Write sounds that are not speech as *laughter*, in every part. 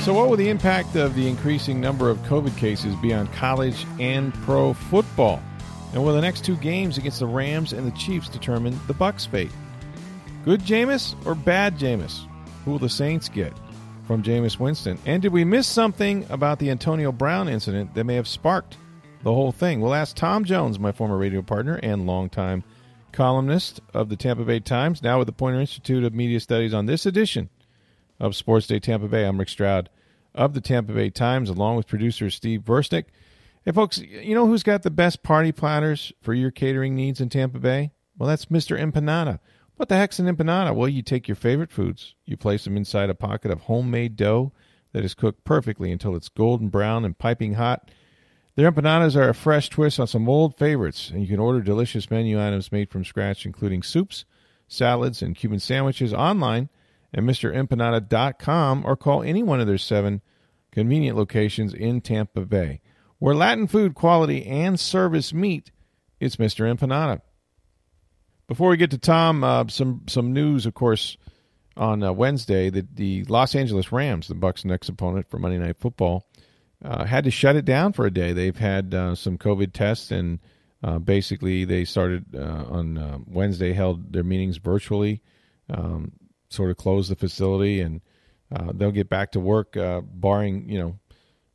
So, what will the impact of the increasing number of COVID cases be on college and pro football? And will the next two games against the Rams and the Chiefs determine the Bucks' fate? Good Jameis or bad Jameis? Who will the Saints get from Jameis Winston? And did we miss something about the Antonio Brown incident that may have sparked the whole thing? We'll ask Tom Jones, my former radio partner and longtime columnist of the Tampa Bay Times, now with the Poynter Institute of Media Studies, on this edition of Sports Day Tampa Bay. I'm Rick Stroud of the Tampa Bay Times, along with producer Steve Versnick. Hey, folks, you know who's got the best party platters for your catering needs in Tampa Bay? Well, that's Mr. Empanada. What the heck's an empanada? Well, you take your favorite foods, you place them inside a pocket of homemade dough that is cooked perfectly until it's golden brown and piping hot. Their empanadas are a fresh twist on some old favorites, and you can order delicious menu items made from scratch, including soups, salads, and Cuban sandwiches online at MrEmpanada.com or call any one of their seven convenient locations in Tampa Bay. Where Latin food quality and service meet, it's Mr. Empanada. Before we get to Tom, uh, some some news, of course, on uh, Wednesday that the Los Angeles Rams, the Bucks' next opponent for Monday Night Football, uh, had to shut it down for a day. They've had uh, some COVID tests, and uh, basically they started uh, on Wednesday, held their meetings virtually, um, sort of close the facility, and uh, they'll get back to work, uh, barring you know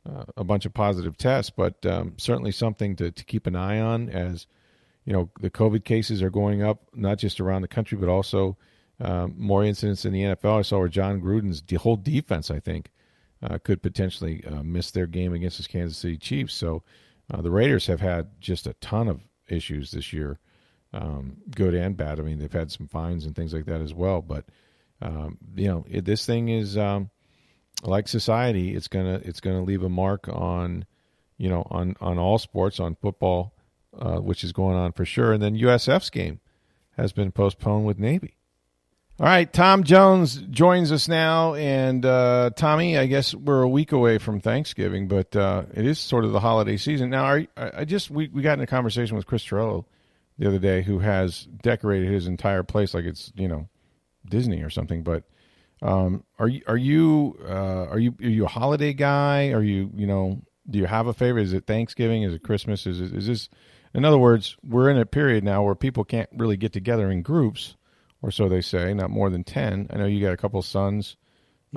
uh, a bunch of positive tests. But um, certainly something to, to keep an eye on as you know the COVID cases are going up, not just around the country, but also um, more incidents in the NFL. I saw where Jon Gruden's whole defense, I think, uh, could potentially uh, miss their game against the Kansas City Chiefs. So uh, the Raiders have had just a ton of issues this year, um, good and bad. I mean, they've had some fines and things like that as well. But um, you know, it, this thing is um, like society. It's gonna it's gonna leave a mark on you know on on all sports, on football, uh, which is going on for sure. And then USF's game has been postponed with Navy. All right, Tom Jones joins us now, and uh, Tommy, I guess we're a week away from Thanksgiving, but uh, it is sort of the holiday season now. Are, I just we, we got in a conversation with Chris Torello the other day, who has decorated his entire place like it's you know Disney or something. But um, are you are you uh, are you are you a holiday guy? Are you you know do you have a favorite? Is it Thanksgiving? Is it Christmas? Is it, is this? In other words, we're in a period now where people can't really get together in groups or so they say, not more than 10. I know you got a couple sons.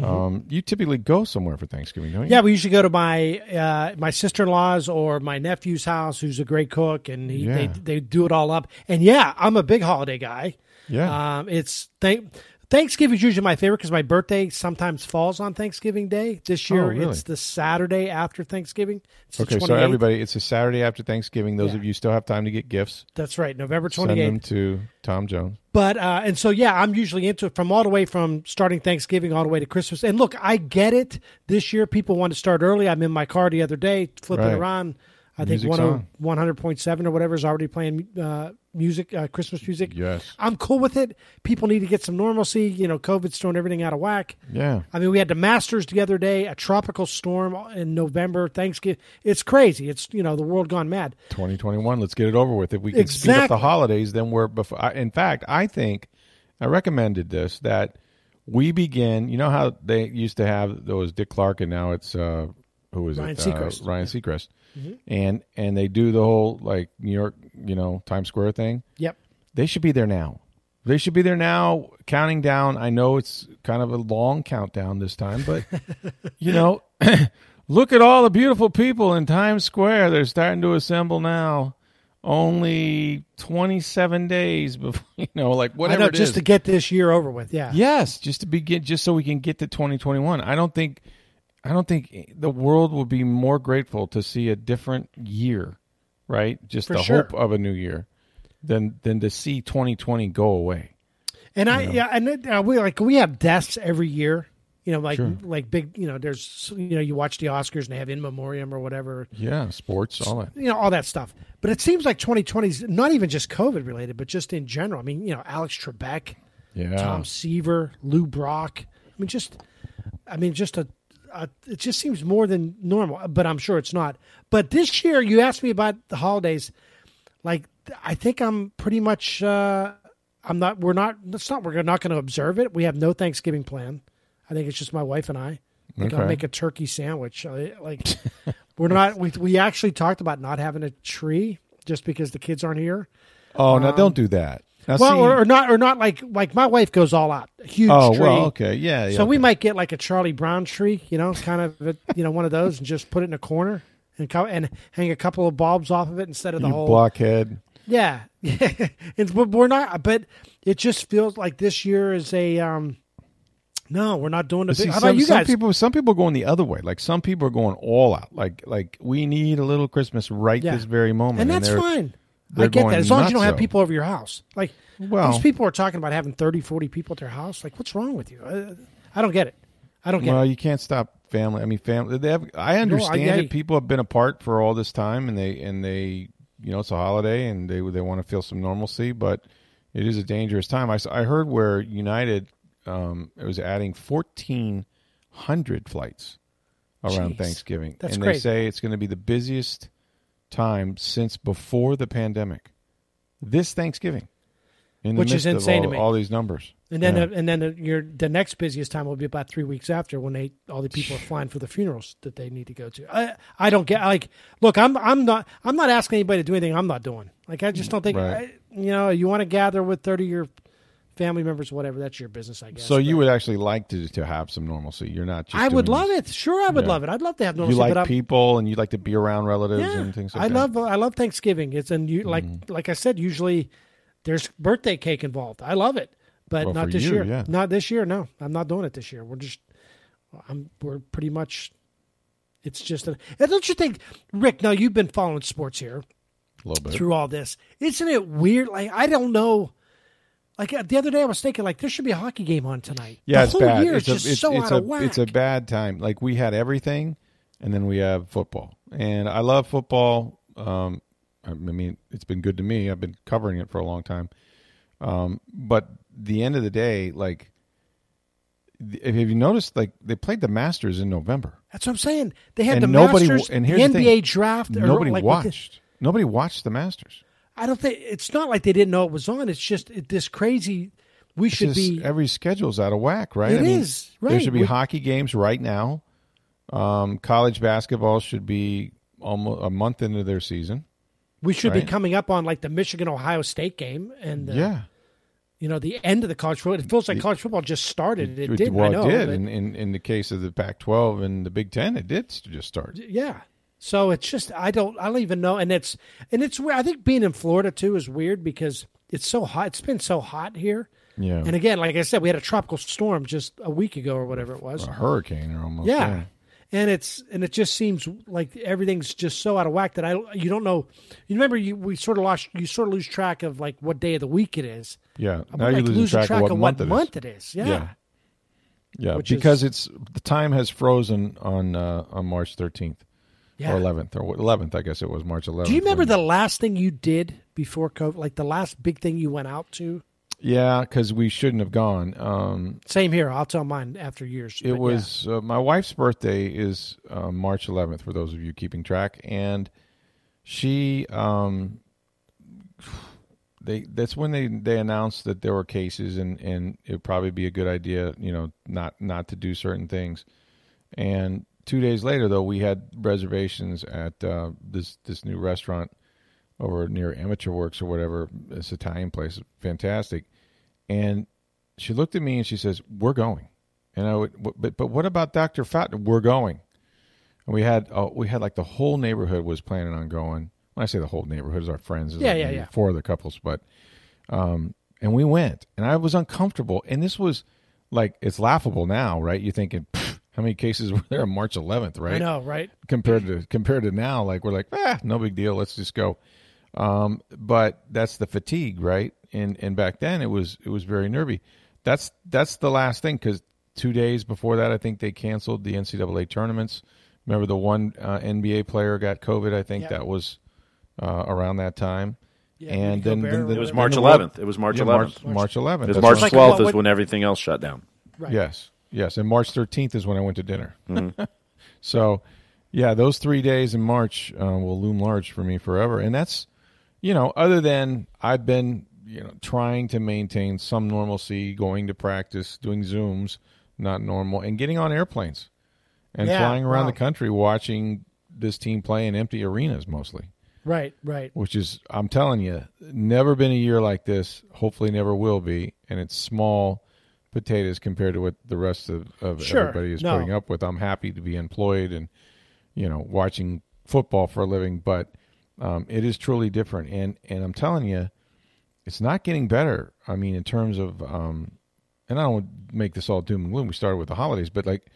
Um, you typically go somewhere for Thanksgiving, don't you? Yeah, we usually go to my uh, my sister in law's or my nephew's house, who's a great cook, and he, they they do it all up. And yeah, I'm a big holiday guy. Yeah. Um, it's thank Thanksgiving's usually my favorite because my birthday sometimes falls on Thanksgiving Day. This year, Oh, really? it's the Saturday after Thanksgiving. It's okay, so everybody, it's a Saturday after Thanksgiving. Those Yeah. of you still have time to get gifts. That's right, November twenty eighth. Send them to Tom Jones. But uh, and so yeah, I'm usually into it from all the way from starting Thanksgiving all the way to Christmas. And look, I get it. This year, people want to start early. I'm in my car the other day, flipping Right. around. I think Music's 10 on. 100.7 or whatever is already playing uh, music, uh, Christmas music. Yes. I'm cool with it. People need to get some normalcy. You know, COVID's thrown everything out of whack. Yeah. I mean, we had the Masters the other day, a tropical storm in November, Thanksgiving. It's crazy. It's, you know, the world gone mad. 2021. Let's get it over with. If we can speed up the holidays, then we're before. I, in fact, I think I recommended this that we begin. You know how they used to have those Dick Clark, and now it's uh, who is Ryan it? Seacrest. Uh, Ryan Seacrest, Mm-hmm. and and they do the whole like New York, you know, Times Square thing. Yep. They should be there now. They should be there now, counting down. I know it's kind of a long countdown this time, but *laughs* you know, *clears throat* look at all the beautiful people in Times Square. They're starting to assemble now. Only 27 days before, *laughs* you know, like whatever I know, just is. to get this year over with. Yeah. Yes, just to begin, just so we can get to 2021. I don't think, I don't think the world will be more grateful to see a different year, right? Just For the sure. hope of a new year, than than to see 2020 go away. And I yeah, and uh, we like we have deaths every year. You know, like Sure. like big. You know, there's you know you watch the Oscars and they have in memoriam or whatever. Yeah, sports, all that. You know all that stuff. But it seems like 2020 is not even just COVID related, but just in general. I mean, you know, Alex Trebek, Yeah. Tom Seaver, Lou Brock. I mean, just I mean, just a, a it just seems more than normal. But I'm sure it's not. But this year, you asked me about the holidays. Like, I think I'm pretty much. Uh, I'm not. We're not. It's not. We're not going to observe it. We have no Thanksgiving plan. I think it's just my wife and I. I think I'll make a turkey sandwich. Like, we're not. We we actually talked about not having a tree just because the kids aren't here. Oh, now don't do that. Now, Well, see- or, or not, or not like like my wife goes all out, huge oh, tree. well, okay, yeah. yeah So we might get like a Charlie Brown tree, you know, kind of a- you know one of those, and just put it in a corner and co- and hang a couple of bulbs off of it instead of the you whole. blockhead. Yeah, *laughs* it's, but we're not. But it just feels like this year is a. um No, we're not doing a big. see, How some, about you some people, some people are going the other way. Like some people are going all out. Like, like we need a little Christmas right Yeah. this very moment, and that's they're- fine. I they're get that as long as you don't have people over your house. Like Well- these people are talking about having 30, 40 people at their house. Like, what's wrong with you? I, I don't get it. I don't get Well, it. you can't stop family. I mean, family. They have. I understand I- it. People have been apart for all this time, and they and they, you know, it's a holiday, and they they want to feel some normalcy. But it is a dangerous time. I I heard where United um, it was adding fourteen hundred flights around Jeez. Thanksgiving, That's and crazy. they say it's going to be the busiest time since before the pandemic. This Thanksgiving, in the Which is insane to me. all these numbers. And then, Yeah. uh, and then uh, your the next busiest time will be about three weeks after when they all the people are flying for the funerals that they need to go to. I I don't get like look I'm I'm not I'm not asking anybody to do anything I'm not doing. Like I just don't think Right. I, you know you want to gather with thirty of your family members whatever that's your business I guess. so you But would actually like to to have some normalcy. You're not. just I would love it. Sure, I would Yeah. love it. I'd love to have normalcy. you like people and you like to be around relatives yeah, and things like I that. love I love Thanksgiving. It's and you like Mm-hmm. like I said usually there's birthday cake involved. I love it, but Well, not this you, year. yeah. Not this year. No, I'm not doing it this year. We're just I'm we're pretty much. It's just a. and Don't you think, Rick? Now you've been following sports here a little bit. through all this. Isn't it weird? Like I don't know. Like uh, the other day, I was thinking like there should be a hockey game on tonight. Yeah, the it's whole bad. year it's is just it's, so it's out a of whack. it's a bad time. Like we had everything, and then we have football. And I love football. Um, I mean, it's been good to me. I've been covering it for a long time. Um, but the end of the day, like, have you noticed? Like they played the Masters in November. That's what I'm saying. They had and the nobody Masters, and the here's NBA thing, draft. or, Nobody like, what the- watched. Nobody watched the Masters. I don't think it's not like they didn't know it was on. It's just it, this crazy. We It's should just be. every schedule's out of whack, right? It I mean, is, There should be We- hockey games right now. Um, college basketball should be almost a month into their season. we should be coming up on like the Michigan Ohio State game and the, yeah, you know the end of the college football. It feels like college football just started. It, It- did. Well, I know. it did. but- In, in in the case of the Pac-12 and the Big Ten, it did just start. yeah. So it's just I don't I don't even know, and it's and it's. I think being in Florida too is weird because it's so hot. It's been so hot here. Yeah, And again, like I said, we had a tropical storm just a week ago or whatever it was. a hurricane or almost. Yeah. And it's and it just seems like everything's just so out of whack that I you don't know. You remember you we sort of lost you sort of lose track of like what day of the week it is. yeah. I'm Now like losing losing track, of what month, month it is. it is. Yeah. Yeah. Yeah, because is- it's the time has frozen on uh, on March 13th Yeah. or 11th or 11th. I guess it was March 11th. Do you remember the last thing you did before COVID? Like the last big thing you went out to? Yeah, because we shouldn't have gone. Um, Same here. I'll tell mine after years. It but yeah. was uh, my wife's birthday is uh, March 11th for those of you keeping track, and she um, they that's when they they announced that there were cases and and it would probably be a good idea you know not not to do certain things, and two days later though we had reservations at uh, this this new restaurant over near Armature Works or whatever this Italian place fantastic, and she looked at me and she says we're going. And I would, but but what about Doctor Fountain? We're going. And we had uh, we had like the whole neighborhood was planning on going. When I say the whole neighborhood, is our friends. Yeah, like yeah, yeah. Four of the couples, but um, and we went, and I was uncomfortable. And this was like it's laughable now, right? You're thinking, "Pfft, how many cases *laughs* were there on March 11th, right? I know, right? compared to compared to now like we're like ah no big deal let's just go um but that's the fatigue right and and back then it was it was very nervy. That's that's the last thing because two days before that, I think they canceled the NCAA tournaments. Remember the one uh, NBA player got COVID? I think Yeah. that was uh, around that time. Yeah, and then, then, then It was March 11th. It was March yeah, 11th. March, March 11th. Because That's March right. like what 12th is when everything else shut down. Right. Yes, yes, and March 13th is when I went to dinner. Mm-hmm. *laughs* so, yeah, those three days in March uh, will loom large for me forever, and that's, you know, other than I've been, you know, trying to maintain some normalcy, going to practice, doing zooms, not normal, and getting on airplanes and Yeah, flying around wow. the country watching this team play in empty arenas mostly Right, right. which is I'm telling you, never been a year like this. Hopefully, never will be. And it's small potatoes compared to what the rest of, of Sure. everybody is No. putting up with. I'm happy to be employed and you know watching football for a living, but um, it is truly different. And and I'm telling you, it's not getting better. I mean, in terms of um, and I don't make this all doom and gloom. We started with the holidays, but like.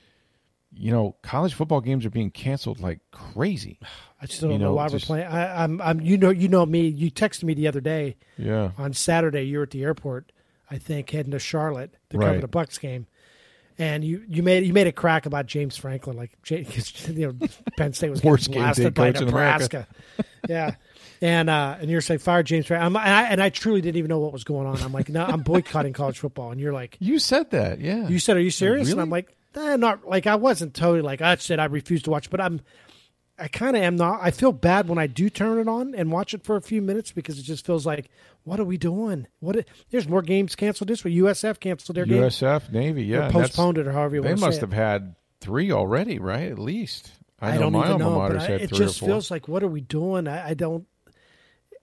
You know, college football games are being canceled like crazy. *sighs* I still don't You know, know, why just- we're playing. I, I'm, I'm, you know, you know me. You texted me the other day Yeah. on Saturday. You were at the airport, I think, heading to Charlotte to Right. cover the Bucks game, and you, you made you made a crack about James Franklin, like *laughs* you know, Penn State was getting blasted by coach in America. Nebraska. yeah. And uh, and you're saying fire James Franklin, I'm, and, I, and I truly didn't even know what was going on. I'm like, no, I'm boycotting college football, and you're like, You said that, yeah. you said, "Are you serious?" And I'm like, eh, "Not like I wasn't totally like I said I refuse to watch, but I'm I kind of am not. I feel bad when I do turn it on and watch it for a few minutes because it just feels like, what are we doing? What? i- There's more games canceled this week. USF canceled their game. USF, Navy, yeah. Postponed it or however you They want to must have it. had three already, right? At least. I, I, know don't my even alma know, mater's but I, had it three just or four. feels like, what are we doing? I, I don't.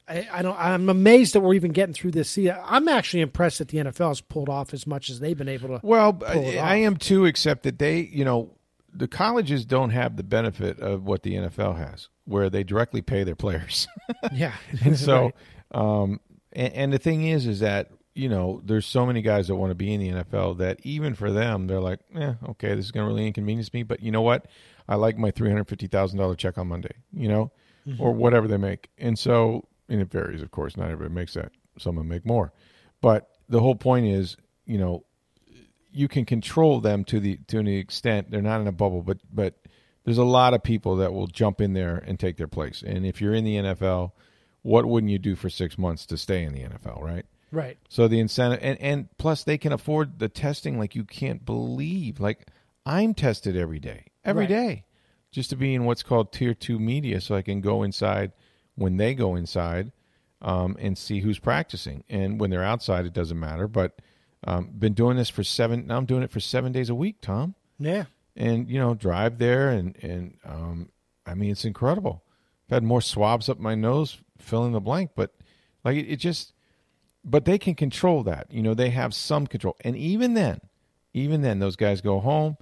I, don't. I'm amazed that we're even getting through this season. I'm actually impressed that the NFL has pulled off as much as they've been able to. well, pull it I, I am too, except that they, you know, the colleges don't have the benefit of what the NFL has, where they directly pay their players. *laughs* Yeah, *laughs* and so, Right. um, and, and the thing is, is that you know, there's so many guys that want to be in the NFL that even for them, they're like, yeah, okay, this is going to really inconvenience me, but you know what? I like my three hundred fifty thousand dollar check on Monday, you know, or whatever they make, and so, and it varies, of course. Not everybody makes that. Some will make more, but the whole point is, you know, you can control them to the to an extent. They're not in a bubble, but but there's a lot of people that will jump in there and take their place. And if you're in the NFL, what wouldn't you do for six months to stay in the NFL, right? right. So the incentive, and and plus they can afford the testing like you can't believe. Like I'm tested every day, every Right. day, just to be in what's called tier two media, so I can go inside when they go inside um, and see who's practicing. And when they're outside, it doesn't matter. But um, been doing this for seven. Now I'm doing it for seven days a week, Tom. Yeah. And you know, drive there, and and um, I mean, it's incredible. I've had more swabs up my nose, fill in the blank, but like it, it just but they can control that. You know, they have some control. And even then, even then, those guys go home.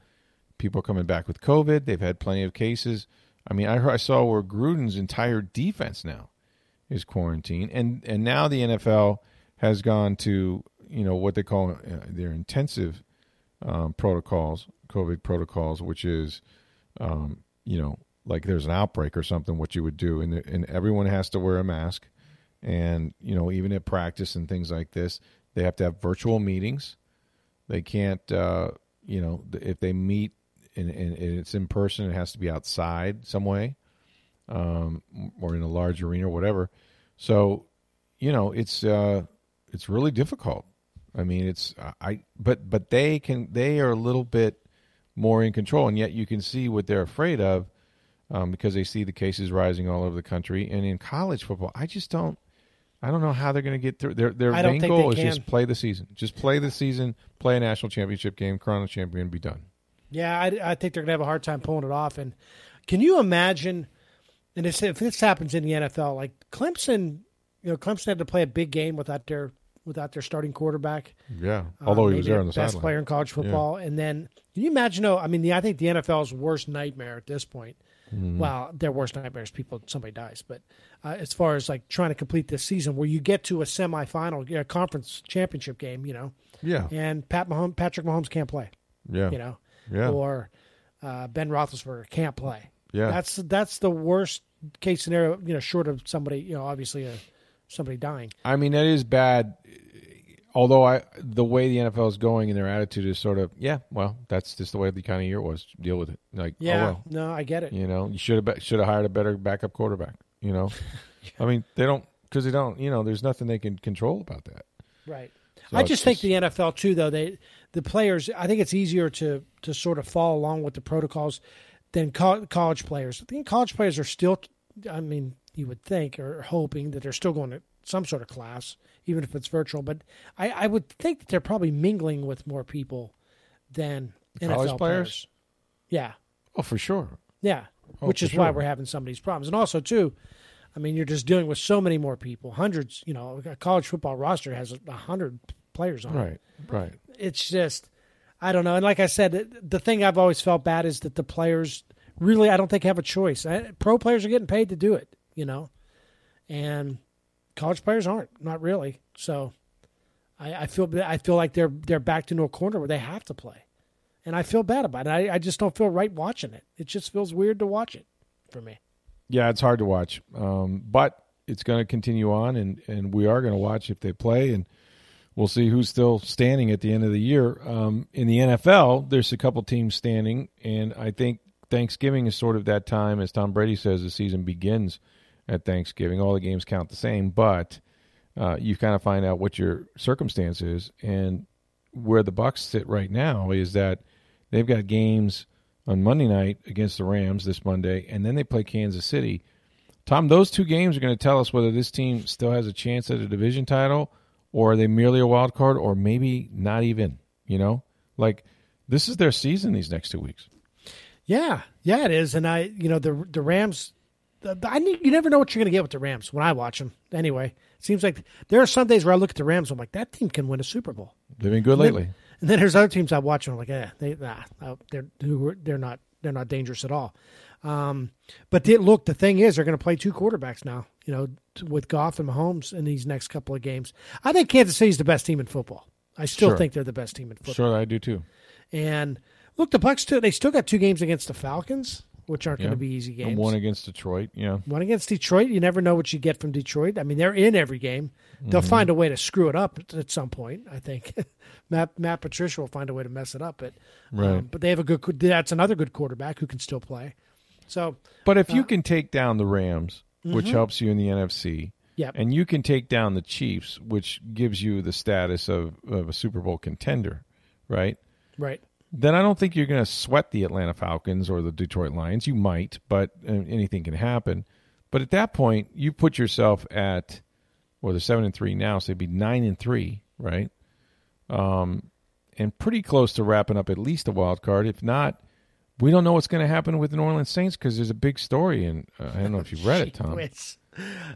People are coming back with COVID. They've had plenty of cases. I mean, I heard, I saw where Gruden's entire defense now is quarantined, and and now the NFL has gone to you know what they call uh, their intensive um, protocols, COVID protocols, which is um, you know like there's an outbreak or something, what you would do, and and everyone has to wear a mask. And you know even at practice and things like this they have to have virtual meetings. They can't uh, you know if they meet and, and, it's in person it has to be outside some way um, or in a large arena or whatever. So you know it's uh, it's really difficult i mean it's i but but they can they are a little bit more in control and yet you can see what they're afraid of um, because they see the cases rising all over the country. And in college football, I just don't, I don't know how they're going to get through. Their their main goal is just play the season, just play the season, play a national championship game, crown a champion, be done. Yeah, I, I think they're going to have a hard time pulling it off. And can you imagine? And if, if this happens in the NFL, like Clemson, you know, Clemson had to play a big game without their without their starting quarterback. Yeah, although he was there the on the best sideline. player in college football. And then, can you imagine? Oh, I mean, the, I think the NFL's worst nightmare at this point. Mm-hmm. Well, their worst nightmare is people somebody dies, but uh, as far as like trying to complete this season, where you get to a semifinal, a conference championship game, you know, Yeah, and Pat Mahomes, Patrick Mahomes can't play, yeah, you know, Yeah. or uh, Ben Roethlisberger can't play. Yeah. that's that's the worst case scenario. You know, short of somebody, you know, obviously a somebody dying. I mean, that is bad. Although I, the way the NFL is going and their attitude is sort of, yeah, well, that's just the way the kind of year was. Deal with it. Like, oh, Yeah, oh well, no, I get it. you know, you should have should have hired a better backup quarterback. You know, *laughs* I mean, they don't because they don't. You know, there's nothing they can control about that. Right. So I just think just- the NFL too, though they the players. I think it's easier to to sort of follow along with the protocols than co- college players. I think college players are still. I mean, you would think or hoping that they're still going to some sort of class, even if it's virtual. But I, I would think that they're probably mingling with more people than College NFL players? Yeah, Oh, for sure. yeah. Oh, Which is why we're having some of these problems, and also too. I mean, you're just dealing with so many more people. Hundreds, you know, a college football roster has a hundred players on it Right. Right. it's just I don't know. And like I said, the thing I've always felt bad is that the players really I don't think have a choice. Pro players are getting paid to do it, you know, and college players aren't, not really. So I, I feel I feel like they're they're backed into a corner where they have to play, and I feel bad about it. I, I just don't feel right watching it. It just feels weird to watch it for me. Yeah, it's hard to watch, um, but it's going to continue on, and, and we are going to watch if they play, and we'll see who's still standing at the end of the year. Um, in the NFL, there's a couple teams standing, and I think Thanksgiving is sort of that time, as Tom Brady says, the season begins at Thanksgiving. All the games count the same, but uh, you kind of find out what your circumstance is, and where the Bucks sit right now is that they've got games on Monday night against the Rams this Monday, and then they play Kansas City. Tom, those two games are going to tell us whether this team still has a chance at a division title, or are they merely a wild card, or maybe not even. You know, like this is their season these next two weeks. Yeah, yeah, it is. And I, you know, the the Rams. The, the- I need, you never know what you're going to get with the Rams when I watch them. Anyway, it seems like there are some days where I look at the Rams, I'm like, that team can win a Super Bowl. They've been good lately. And then there's other teams I watch and I'm like, eh, they, nah, they're they're not they're not dangerous at all. Um, but they, look, the thing is, they're going to play two quarterbacks now. You know, with Goff and Mahomes in these next couple of games. I think Kansas City's the best team in football. I still Sure. think they're the best team in football. Sure, I do too. And look, the Bucks too. They still got two games against the Falcons, which aren't Yeah. going to be easy games. And one against Detroit. Yeah, One against Detroit, you never know what you get from Detroit. I mean, they're in every game. They'll Mm-hmm. find a way to screw it up at- some point. I think *laughs* Matt Matt Patricia will find a way to mess it up. But Right. um, but they have a good. That's another good quarterback who can still play. So but if you can take down the Rams, which helps you in the NFC, Yep. and you can take down the Chiefs, which gives you the status of, of a Super Bowl contender, right? right, then I don't think you're going to sweat the Atlanta Falcons or the Detroit Lions. You might, but uh, anything can happen. But at that point, you put yourself at well, they're seven and three now, so they'd be nine and three, right? Um, and pretty close to wrapping up at least a wild card. If not, we don't know what's going to happen with the New Orleans Saints because there's a big story, and uh, I don't know if you've read it, *laughs* Tom. Which-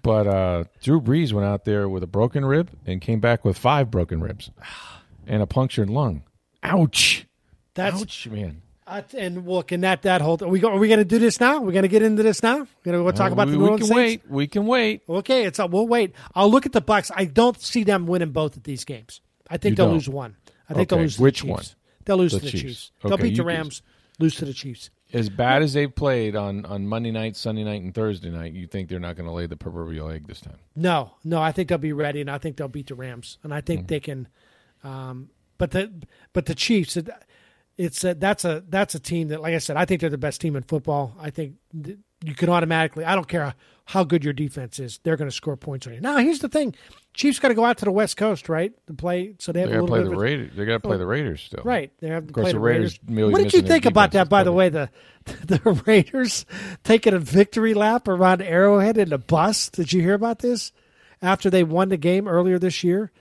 But uh, Drew Brees went out there with a broken rib and came back with five broken ribs *sighs* and a punctured lung. Ouch! That's Ouch, man. uh, and look, and that that whole. Are we go, are we going to do this now? We're going to get into this now. We're going to go talk Uh, about we, the New we Orleans can Saints? wait. We can wait. Okay, it's uh, we'll wait. I'll look at the Bucks. I don't see them winning both of these games. I think You they'll don't? lose one. I think they'll lose which the one? They'll lose The to the Chiefs. Chiefs. They'll beat the can- Rams, lose to the Chiefs. As bad as they've played on, on Monday night, Sunday night, and Thursday night, you think they're not going to lay the proverbial egg this time? No, no, I think they'll be ready, and I think they'll beat the Rams, and I Mm-hmm. think they can. Um, but the but the Chiefs, it's a, that's a that's a team that, like I said, I think they're the best team in football. I think you can automatically. I don't care how good your defense is; they're going to score points on you. Now, here's the thing: Chiefs got to go out to the West Coast, right, to play. So they have They a got to play bit the Raiders. They got to play oh, the Raiders still. Right. They have to Of course, play the the Raiders Raiders. What did you think about that, by the way? The *laughs* the Raiders taking a victory lap around Arrowhead in a bus. Did you hear about this? After they won the game earlier this year,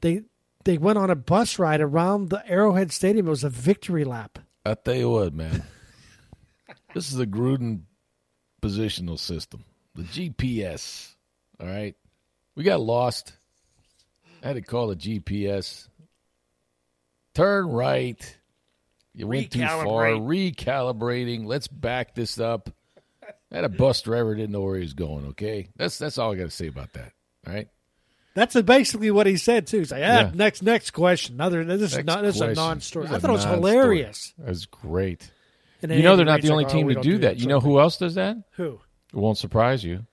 they they went on a bus ride around the Arrowhead Stadium. It was a victory lap. I tell you what, man. this is a Gruden positional system. The GPS. All right. We got lost. I had to call the GPS. Turn right. You went too far. Recalibrating. Let's back this up. I had a bus driver didn't know where he was going. Okay, that's that's all I got to say about that. All right. That's basically what he said too. He's like, ah, Yeah. next next question. Another this is not this is a non-story. I thought it was non-story. was great. And You know they're not the only like, oh, team we to don't do that. You know who else does that? Who? It won't surprise you.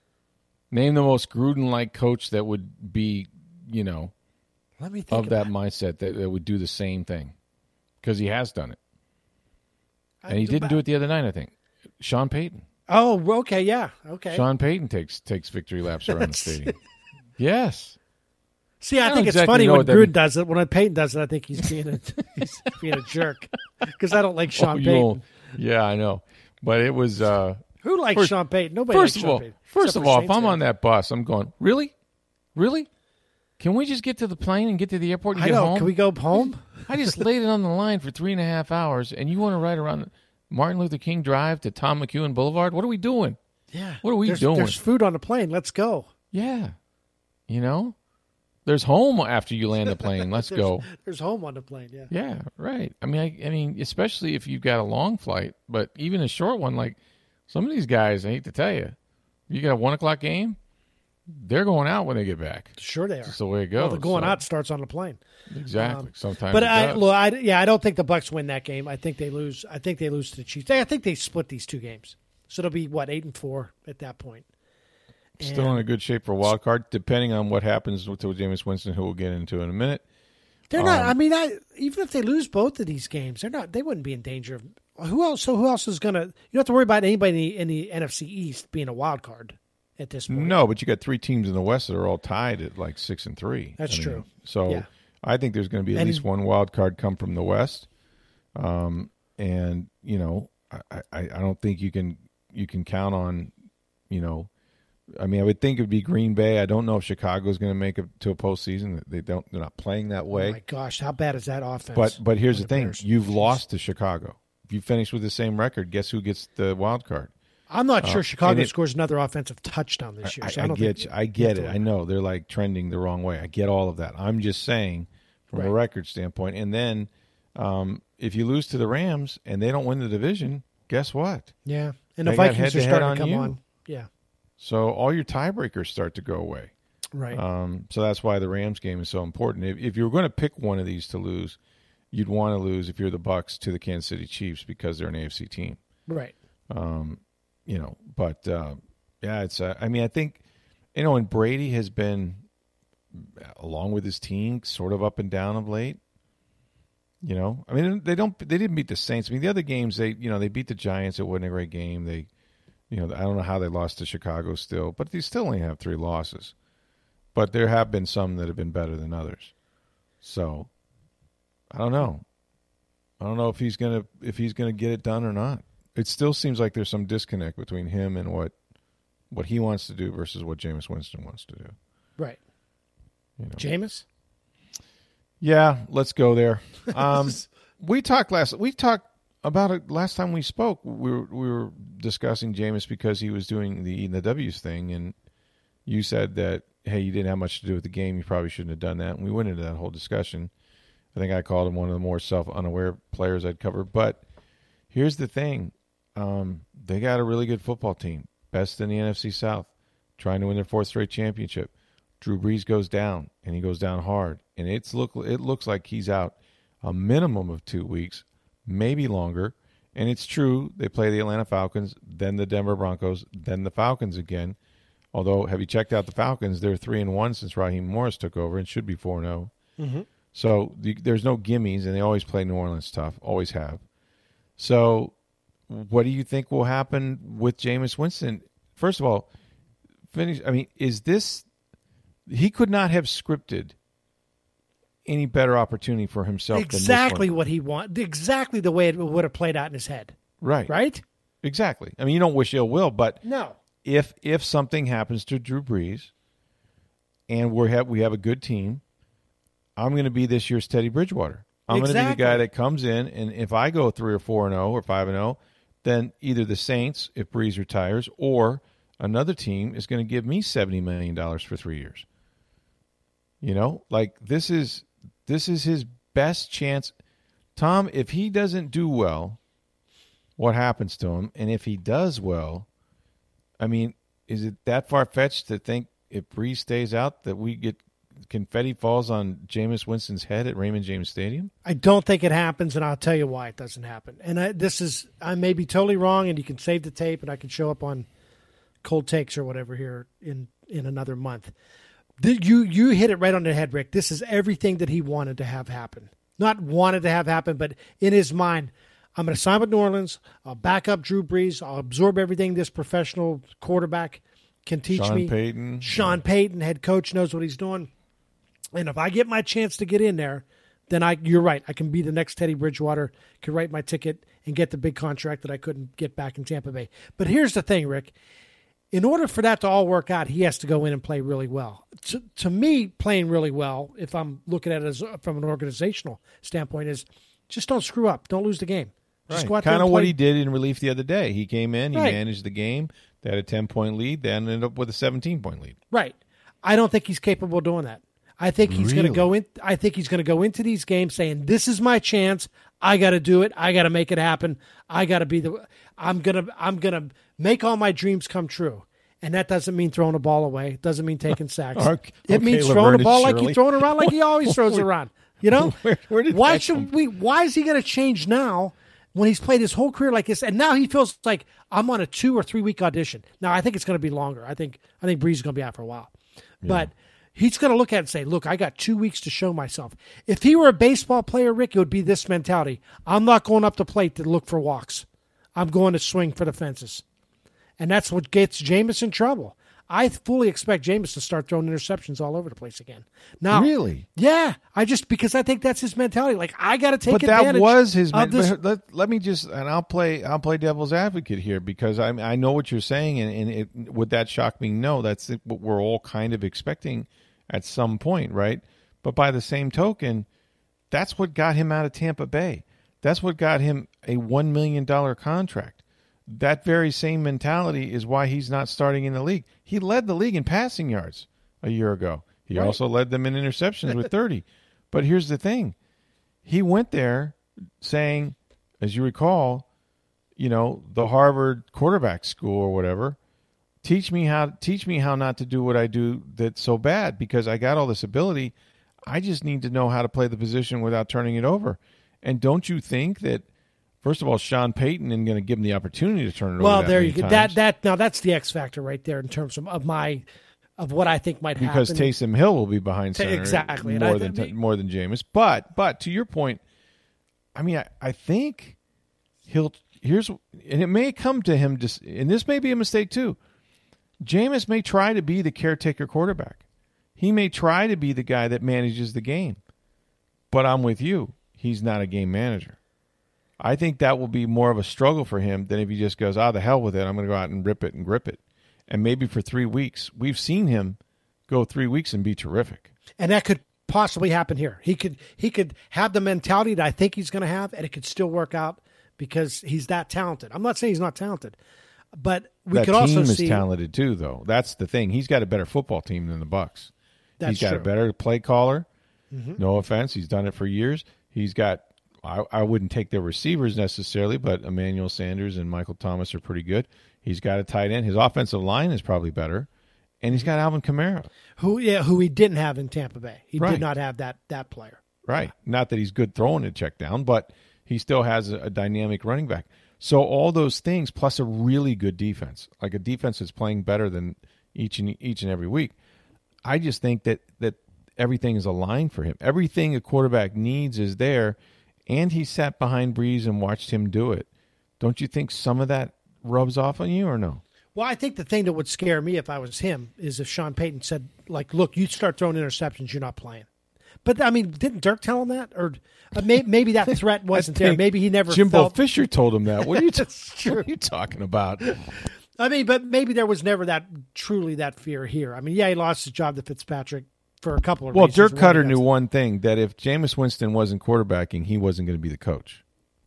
Name the most Gruden-like coach that would be, you know, Let me think of that mindset that, that would do the same thing, because he has done it, it. and he didn't do it the other night. I think Sean Payton. Oh, okay, yeah, okay. Sean Payton takes takes victory laps around the *laughs* stadium. Yes. See, I, I think it's exactly funny when Gruden does it. When Payton does it, I think he's being a *laughs* he's being a jerk *laughs* because I don't like Sean Oh, Payton. Yeah, I know, but it was. uh Who likes First- Sean Payton? Nobody First likes of Sean all, Payton. first of all, if I'm on that bus, I'm going. Really, really? Can we just get to the plane and get to the airport and I get know. home? Can we go home? *laughs* I just laid it on the line for three and a half hours, and you want to ride around Martin Luther King Drive to Tom McEwen Boulevard? What are we doing? Yeah. What are we there's, doing? There's food on the plane. Let's go. Yeah, you know, there's home after you land the plane. Let's *laughs* go. There's home on the plane. Yeah. Yeah, right. I mean, I, I mean, especially if you've got a long flight, but even a short one, like some of these guys, I hate to tell you, you got a one o'clock game, they're going out when they get back. Sure they are. That's the way it goes. well, the going So- out starts on the plane. exactly. Um, Sometimes, But I look, I yeah, I don't think the Bucks win that game. I think they lose. I think they lose to the Chiefs. I think they split these two games, so it'll be what eight and four at that point. Still in a good shape for a wild card, depending on what happens with Jameis Winston, who we'll get into in a minute. They're Um, not. I mean, I, even if they lose both of these games, they're not. They wouldn't be in danger of. Who else? So who else is gonna? You don't have to worry about anybody in the, in the NFC East being a wild card at this point. No, but you got three teams in the West that are all tied at like six and three. That's I mean, true. So Yeah. I think there's going to be at And- least one wild card come from the West. Um, and you know, I, I, I don't think you can you can count on, you know, I mean, I would think it would be Green Bay. I don't know if Chicago's going to make it to a postseason. They don't. They're not playing that Oh way. my gosh, how bad is that offense? but but here's on the thing: Bears? you've lost to Chicago. If you finish with the same record, guess who gets the wild card? I'm not sure uh, Chicago it- scores another offensive touchdown this year. I, so I don't get think you. I get it. I know they're like trending the wrong way. I get all of that. I'm just saying from a record standpoint. And then um, if you lose to the Rams and they don't win the division, guess what? Yeah, and the They got Vikings are starting to come you. on. Yeah, So all your tiebreakers start to go away. right. Um, so that's why the Rams game is so important. If, if you were going to pick one of these to lose, you'd want to lose if you're the Bucks to the Kansas City Chiefs because they're an AFC team. right. you know, but uh, yeah, it's. Uh, I mean, I think you know, and Brady has been along with his team sort of up and down of late. You know, I mean, they don't. They didn't beat the Saints. I mean, the other games they, you know, they beat the Giants. It wasn't a great game. They, you know, I don't know how they lost to Chicago still, but they still only have three losses. But there have been some that have been better than others. So, I don't know. I don't know if he's gonna if he's gonna get it done or not. It still seems like there's some disconnect between him and what what he wants to do versus what Jameis Winston wants to do. Right. You know. Jameis? Yeah, let's go there. *laughs* Um, we talked last. We talked about it last time we spoke. We were we were discussing Jameis because he was doing the E and the W's thing, and you said that hey, you didn't have much to do with the game. You probably shouldn't have done that. And we went into that whole discussion. I think I called him one of the more self unaware players I'd cover. But here's the thing: um, they got a really good football team, best in the NFC South, trying to win their fourth straight championship. Drew Brees goes down, and he goes down hard, and it's look it looks like he's out a minimum of two weeks, maybe longer. And it's true they play the Atlanta Falcons, then the Denver Broncos, then the Falcons again. Although, have you checked out the Falcons? They're three and one since Raheem Morris took over, and should be four and zero. So the, there's no gimmies, and they always play New Orleans tough, always have. So, what do you think will happen with Jameis Winston? First of all, finish. I mean, is this? He could not have scripted any better opportunity for himself. Exactly than this one. what he wanted. Exactly the way it would have played out in his head. Right. Right? Exactly. I mean, you don't wish ill will, but No. if if something happens to Drew Brees, and we have we have a good team, I'm going to be this year's Teddy Bridgewater. I'm going to be the guy that comes in, and if I go three or four and zero or five and zero, then either the Saints, if Brees retires, or another team is going to give me seventy million dollars for three years. You know, like this is this is his best chance. Tom, if he doesn't do well, what happens to him? And if he does well, I mean, is it that far fetched to think if Brees stays out that we get confetti falls on Jameis Winston's head at Raymond James Stadium? I don't think it happens, and I'll tell you why it doesn't happen. And I, this is, I may be totally wrong, and you can save the tape, and I can show up on cold takes or whatever here in in another month. You you hit it right on the head, Rick. This is everything that he wanted to have happen. Not wanted to have happen, but in his mind, I'm going to sign with New Orleans. I'll back up Drew Brees. I'll absorb everything this professional quarterback can teach me. Sean me. Payton. Sean Payton, head coach, knows what he's doing. And if I get my chance to get in there, then I you're right. I can be the next Teddy Bridgewater, can write my ticket and get the big contract that I couldn't get back in Tampa Bay. But here's the thing, Rick. In order for that to all work out, he has to go in and play really well. To, to me, playing really well, if I'm looking at it as, from an organizational standpoint, is just don't screw up. Don't lose the game. Just go out Kind of what he did in relief the other day. He came in, he Right. managed the game. They had a 10 point lead, They ended up with a 17 point lead. Right. I don't think he's capable of doing that. I think he's going to go in. I think he's going to go into these games saying, "This is my chance. I got to do it. I got to make it happen. I got to be the. I'm gonna. I'm gonna make all my dreams come true." And that doesn't mean throwing a ball away. It doesn't mean taking *laughs* sacks. Okay, it means okay, throwing a ball like he's throwing around like he *laughs* always throws around. You know, *laughs* Where- where why should come- we? Why is he going to change now? When he's played his whole career like this, and now he feels like I'm on a two or three week audition. Now I think it's going to be longer. I think I think Brees is going to be out for a while, but he's going to look at it and say, "Look, I got two weeks to show myself." If he were a baseball player, Rick, it would be this mentality: I'm not going up the plate to look for walks. I'm going to swing for the fences, and that's what gets Jameis in trouble. I fully expect Jameis to start throwing interceptions all over the place again. Now, Really? Yeah, I just because I think that's his mentality. Like I got to take but that was his. of this. but let, let me just and I'll play. I'll play devil's advocate here because I I know what you're saying, and, and it, would that shock me? No, that's what we're all kind of expecting at some point, right? But by the same token, that's what got him out of Tampa Bay. That's what got him a one million dollar contract. That very same mentality is why he's not starting in the league. He led the league in passing yards a year ago. He also led them in interceptions with *laughs* 30. But here's the thing he went there saying, as you recall, you know, the Harvard quarterback school or whatever, teach me how teach me how not to do what I do that's so bad because I got all this ability. I just need to know how to play the position without turning it over. And don't you think that first of all, Sean Payton isn't going to give him the opportunity to turn it well, over? that there you go. times That that now that's the X factor right there in terms of, of my of what I think might because happen. Because Taysom Hill will be behind center exactly. More than mean- more than Jameis. But but to your point, I mean, I, I think he'll here's and it may come to him just and this may be a mistake too. Jameis may try to be the caretaker quarterback. He may try to be the guy that manages the game. But I'm with you. He's not a game manager. I think that will be more of a struggle for him than if he just goes, ah, the hell with it. I'm going to go out and rip it and grip it. And maybe for three weeks, we've seen him go three weeks and be terrific. and that could possibly happen here. He could he could have the mentality that I think he's going to have, and it could still work out because he's that talented. I'm not saying he's not talented, but we that could team also is see talented too, though. That's the thing. He's got a better football team than the Bucks. That's he's got a true. Mm-hmm. better play caller. No offense, he's done it for years. He's got. I, I wouldn't take their receivers necessarily, but Emmanuel Sanders and Michael Thomas are pretty good. He's got a tight end. His offensive line is probably better, and he's got Alvin Kamara. who yeah who he didn't have in Tampa Bay. He Right. did not have that that player. Right. Not that he's good throwing a check down, but he still has a, a dynamic running back. So all those things plus a really good defense, like a defense that's playing better than each and each and every week. I just think that that everything is aligned for him. Everything a quarterback needs is there, and he sat behind Brees and watched him do it. Don't you think some of that rubs off on you or no? Well, I think the thing that would scare me if I was him is if Sean Payton said, like, look, you start throwing interceptions, you're not playing. But I mean, didn't Dirk tell him that, or uh, may, maybe that threat *laughs* wasn't there? Maybe he never Jimbo felt. Fisher told him that. What are you, *laughs* ta- what are you talking about? I mean, but maybe there was never that truly that fear here. I mean, yeah, he lost his job to Fitzpatrick for a couple of Well. Dirk Koetter knew one thing that if Jameis Winston wasn't quarterbacking, he wasn't going to be the coach.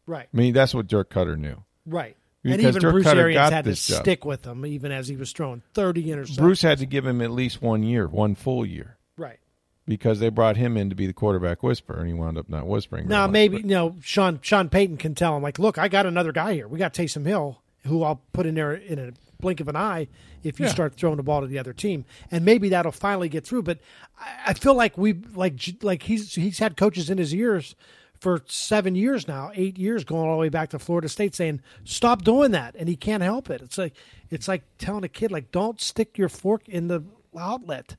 right, I mean, that's what Dirk Koetter knew. right, and Because even Dirk Bruce Koetter Arians had to job. stick with him even as he was throwing thirty interceptions. Bruce had to give him at least one year, one full year. Because they brought him in to be the quarterback whisperer, and he wound up not whispering. Now much, maybe but- you know Sean Sean Payton can tell him like, look, I got another guy here. We got Taysom Hill, who I'll put in there in a blink of an eye if you Yeah. start throwing the ball to the other team, and maybe that'll finally get through. But I, I feel like we like like he's he's had coaches in his ears for seven years now, eight years, going all the way back to Florida State, saying stop doing that, and he can't help it. It's like it's like telling a kid like don't stick your fork in the outlet,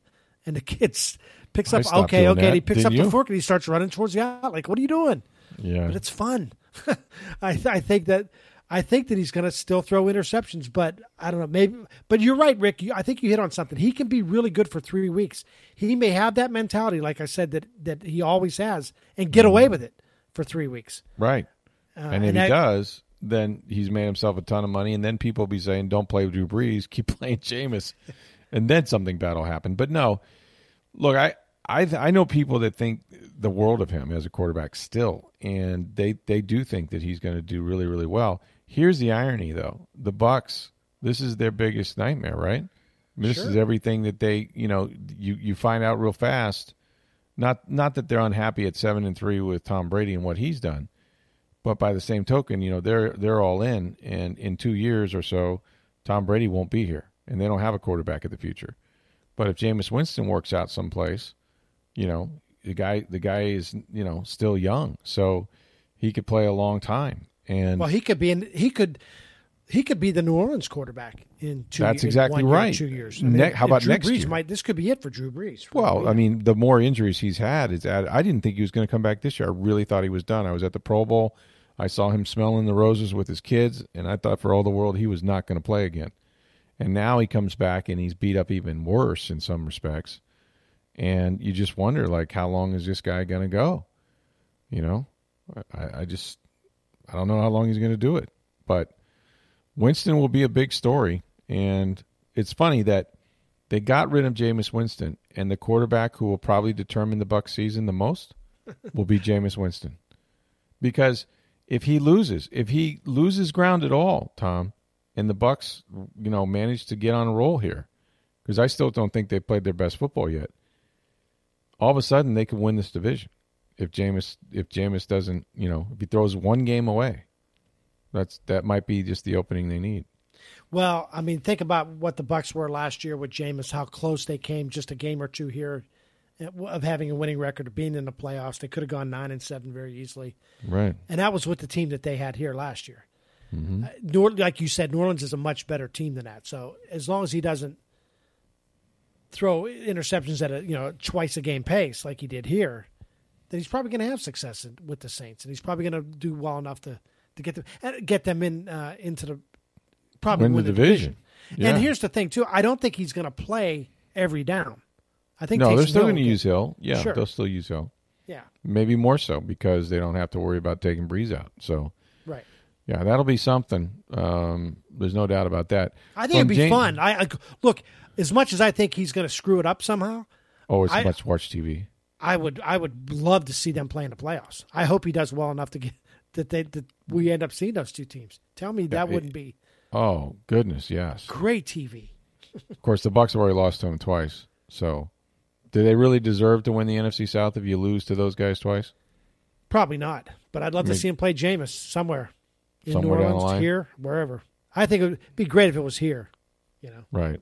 and the *laughs* kids picks I up. Okay, okay, he picks Didn't up the fork and he starts running towards the out. Like, what are you doing? Yeah. But it's fun. *laughs* I I think that I think that he's going to still throw interceptions, but I don't know. Maybe, but you're right, Rick. You, I think you hit on something. He can be really good for three weeks. He may have that mentality, like I said, that that he always has, and get away mm-hmm. with it for three weeks. Right. Uh, and if and he I- does, then he's made himself a ton of money, and then people will be saying, "Don't play with Drew Brees, keep *laughs* playing Jameis," and then something bad will happen. But no, look, I I I know people that think the world of him as a quarterback still, and they they do think that he's going to do really really well. Here's the irony, though: the Bucs. This is their biggest nightmare, right? This is everything that they, you know, you you find out real fast. Not not that they're unhappy at seven and three with Tom Brady and what he's done, but by the same token, you know they're they're all in, and in two years or so, Tom Brady won't be here, and they don't have a quarterback of the future. But if Jameis Winston works out someplace, you know the guy the guy is you know still young, so he could play a long time. And Well, he could be in. He could. He could be the New Orleans quarterback in two. That's exactly year, right. two years. Ne- how about Drew next Brees year? Might this could be it for Drew Brees? for Well, I mean, the more injuries he's had, it's added. I didn't think he was going to come back this year. I really thought he was done. I was at the Pro Bowl. I saw him smelling the roses with his kids, and I thought for all the world he was not going to play again. And now he comes back and he's beat up even worse in some respects. And you just wonder, like, how long is this guy going to go? You know, I, I just, I don't know how long he's going to do it. But Winston will be a big story. And it's funny that they got rid of Jameis Winston, and the quarterback who will probably determine the Buck season the most *laughs* will be Jameis Winston. Because if he loses, if he loses ground at all, Tom, and the Bucs, you know, manage to get on a roll here, because I still don't think they played their best football yet. All of a sudden, they could win this division if Jameis if Jameis doesn't, you know, if he throws one game away. That's that might be just the opening they need. Well, I mean, think about what the Bucs were last year with Jameis. How close they came, just a game or two here, eh, of having a winning record, of being in the playoffs. They could have gone nine and seven very easily, Right. and that was with the team that they had here last year. Mm-hmm. Uh, New, like you said, New Orleans is a much better team than that. So as long as he doesn't throw interceptions at a you know twice a game pace like he did here, then he's probably going to have success in, with the Saints, and he's probably going to do well enough to to get them get them in uh, into the probably Win the win, division. Yeah. And here's the thing too: I don't think he's going to play every down. I think No, they're still going to use Hill. Yeah, Sure. they'll still use Hill. Yeah, Maybe more so because they don't have to worry about taking Brees out. So, right. yeah, that'll be something. Um, there's no doubt about that. I think From it'd be fun. I, I look as much as I think he's going to screw it up somehow. Oh, it's I- much watch TV. I would I would love to see them play in the playoffs. I hope he does well enough to get that they that we end up seeing those two teams. Tell me that it- wouldn't be Oh goodness, yes. great TV. Of course, the Bucs have already lost to him twice. So, do they really deserve to win the NFC South if you lose to those guys twice? Probably not, but I'd love I mean- to see him play Jameis somewhere in Somewhere New Orleans, here, wherever. I think it would be great if it was here. You know, Right.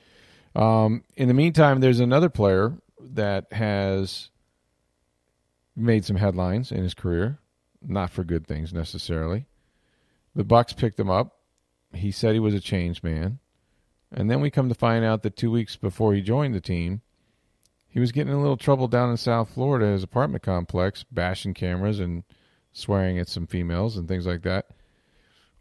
Um, in the meantime, there's another player that has made some headlines in his career, not for good things necessarily. The Bucs picked him up. He said he was a changed man, and then we come to find out that two weeks before he joined the team, he was getting in a little trouble down in South Florida at his apartment complex, bashing cameras and swearing at some females and things like that.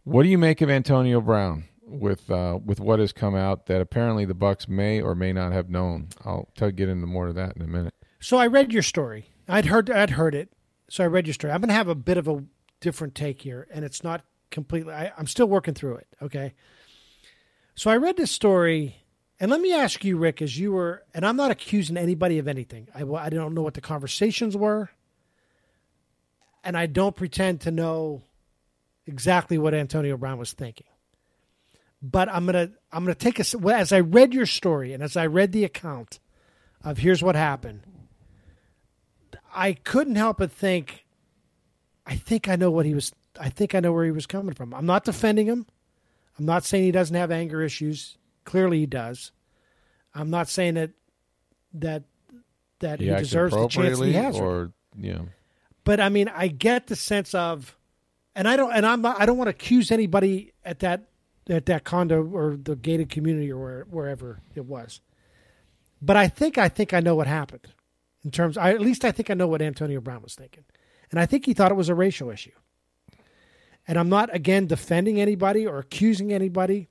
What do you make of Antonio Brown with uh, with what has come out that apparently the Bucs may or may not have known? I'll tell get into more of that in a minute. so I read your story. I'd heard I'd heard it, so I read your story. I'm going to have a bit of a different take here, and it's not completely. I, I'm still working through it. Okay. So I read this story, and let me ask you, Rick, as you were, and I'm not accusing anybody of anything. I, I don't know what the conversations were. and I don't pretend to know exactly what Antonio Brown was thinking. But I'm gonna I'm gonna take a as I read your story and as I read the account of here's what happened. I couldn't help but think. I think I know what he was. I think I know where he was coming from. I'm not defending him. I'm not saying he doesn't have anger issues. Clearly, he does. I'm not saying that that that he, He, deserves the chance he has. or yeah, but I mean, I get the sense of, and I don't, and I'm, not, I don't want to accuse anybody at that at that condo or the gated community or where, wherever it was. But I think I think I know what happened in terms. I, at least I think I know what Antonio Brown was thinking, and I think he thought it was a racial issue. And I'm not again defending anybody or accusing anybody,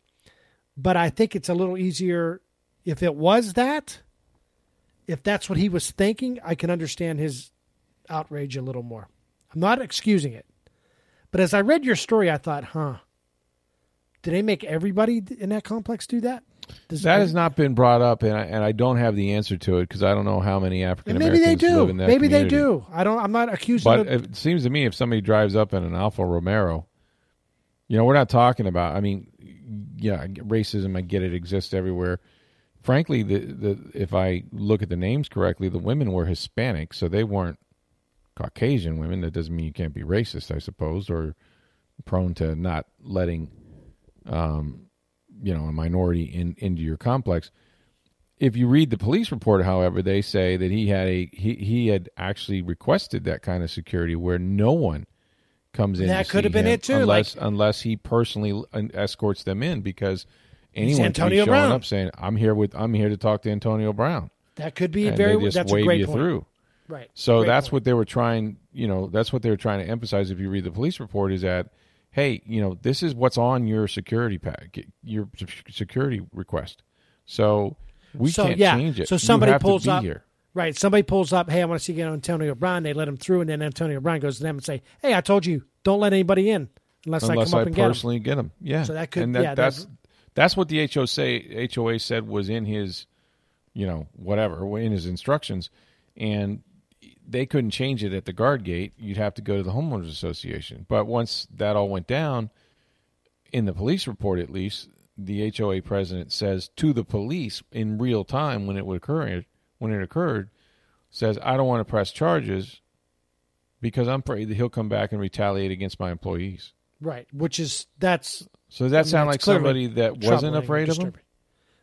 but I think it's a little easier if it was that. If that's what he was thinking, I can understand his outrage a little more. I'm not excusing it. But as I read your story, I thought, huh, did they make everybody in that complex do that? Does that has not been brought up, and I, and I don't have the answer to it because I don't know how many African and maybe Americans they do. live in that Maybe they do. I don't. I'm not accusing. But them. it seems to me if somebody drives up in an Alfa Romero, you know, we're not talking about. I mean, yeah, racism. I get it exists everywhere. Frankly, the the if I look at the names correctly, the women were Hispanic, so they weren't Caucasian women. That doesn't mean you can't be racist, I suppose, or prone to not letting, um, you know, a minority in into your complex. If you read the police report, however, they say that he had a he he had actually requested that kind of security where no one comes in. That could have been it, too, unless unless he personally escorts them in because anyone Antonio showing Brown. up saying, "I'm here with I'm here to talk to Antonio Brown," that could be and very. they just That's wave a great you point. through. Right. So Great that's point. what they were trying, you know, that's what they were trying to emphasize if you read the police report is that hey, you know, this is what's on your security pack, your security request. So we so can't yeah. change it. So somebody pulls up. here. Right. Somebody pulls up. Hey, I want to see Antonio Brown. They let him through, and then Antonio Brown goes to them and say, "Hey, I told you, don't let anybody in unless, I unless come up I and get him." personally get them. Yeah. So that could- and that, yeah, that's that- that's what the HO say, HOA said was in his, you know, whatever in his instructions, and they couldn't change it at the guard gate. You'd have to go to the homeowners association. But once that all went down, in the police report at least, the HOA president says to the police in real time when it would occur when it occurred, says I don't want to press charges because I'm afraid that he'll come back and retaliate against my employees. Right. Which is that's So does that sound like somebody that wasn't afraid of him?